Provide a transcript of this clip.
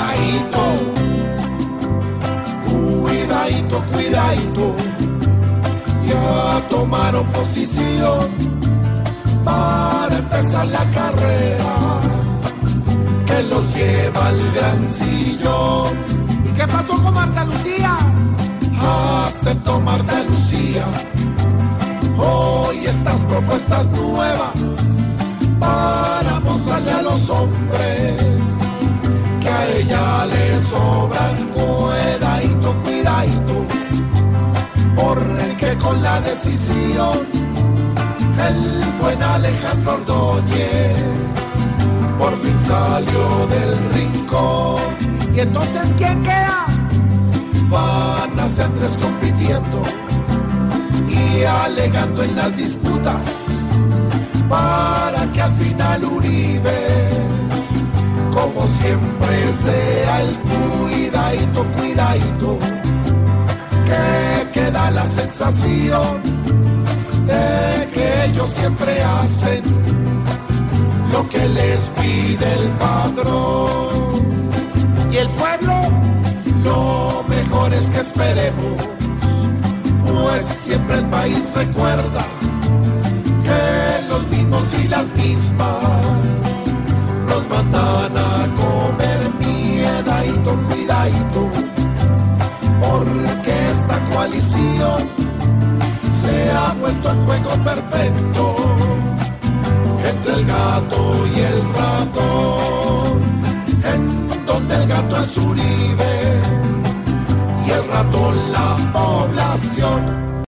Cuidadito, cuidadito, cuidadito. Ya tomaron posición para empezar la carrera que los lleva al gran sillón. ¿Y qué pasó con Marta Lucía? Aceptó Marta Lucía hoy estas propuestas nuevas para mostrarle a los hombres con la decisión el buen Alejandro Ordóñez por fin salió del rincón. ¿Y entonces quién queda? Van a ser tres compitiendo y alegando en las disputas para que al final Uribe, la sensación de que ellos siempre hacen lo que les pide el patrón. ¿Y el pueblo? Lo mejor es que esperemos, pues siempre el país recuerda que los mismos y las mismas nos mandan a comer miedadito, cuidadito, porque esta coalición se ha vuelto un juego perfecto entre el gato y el ratón, en donde el gato es Uribe y el ratón la población.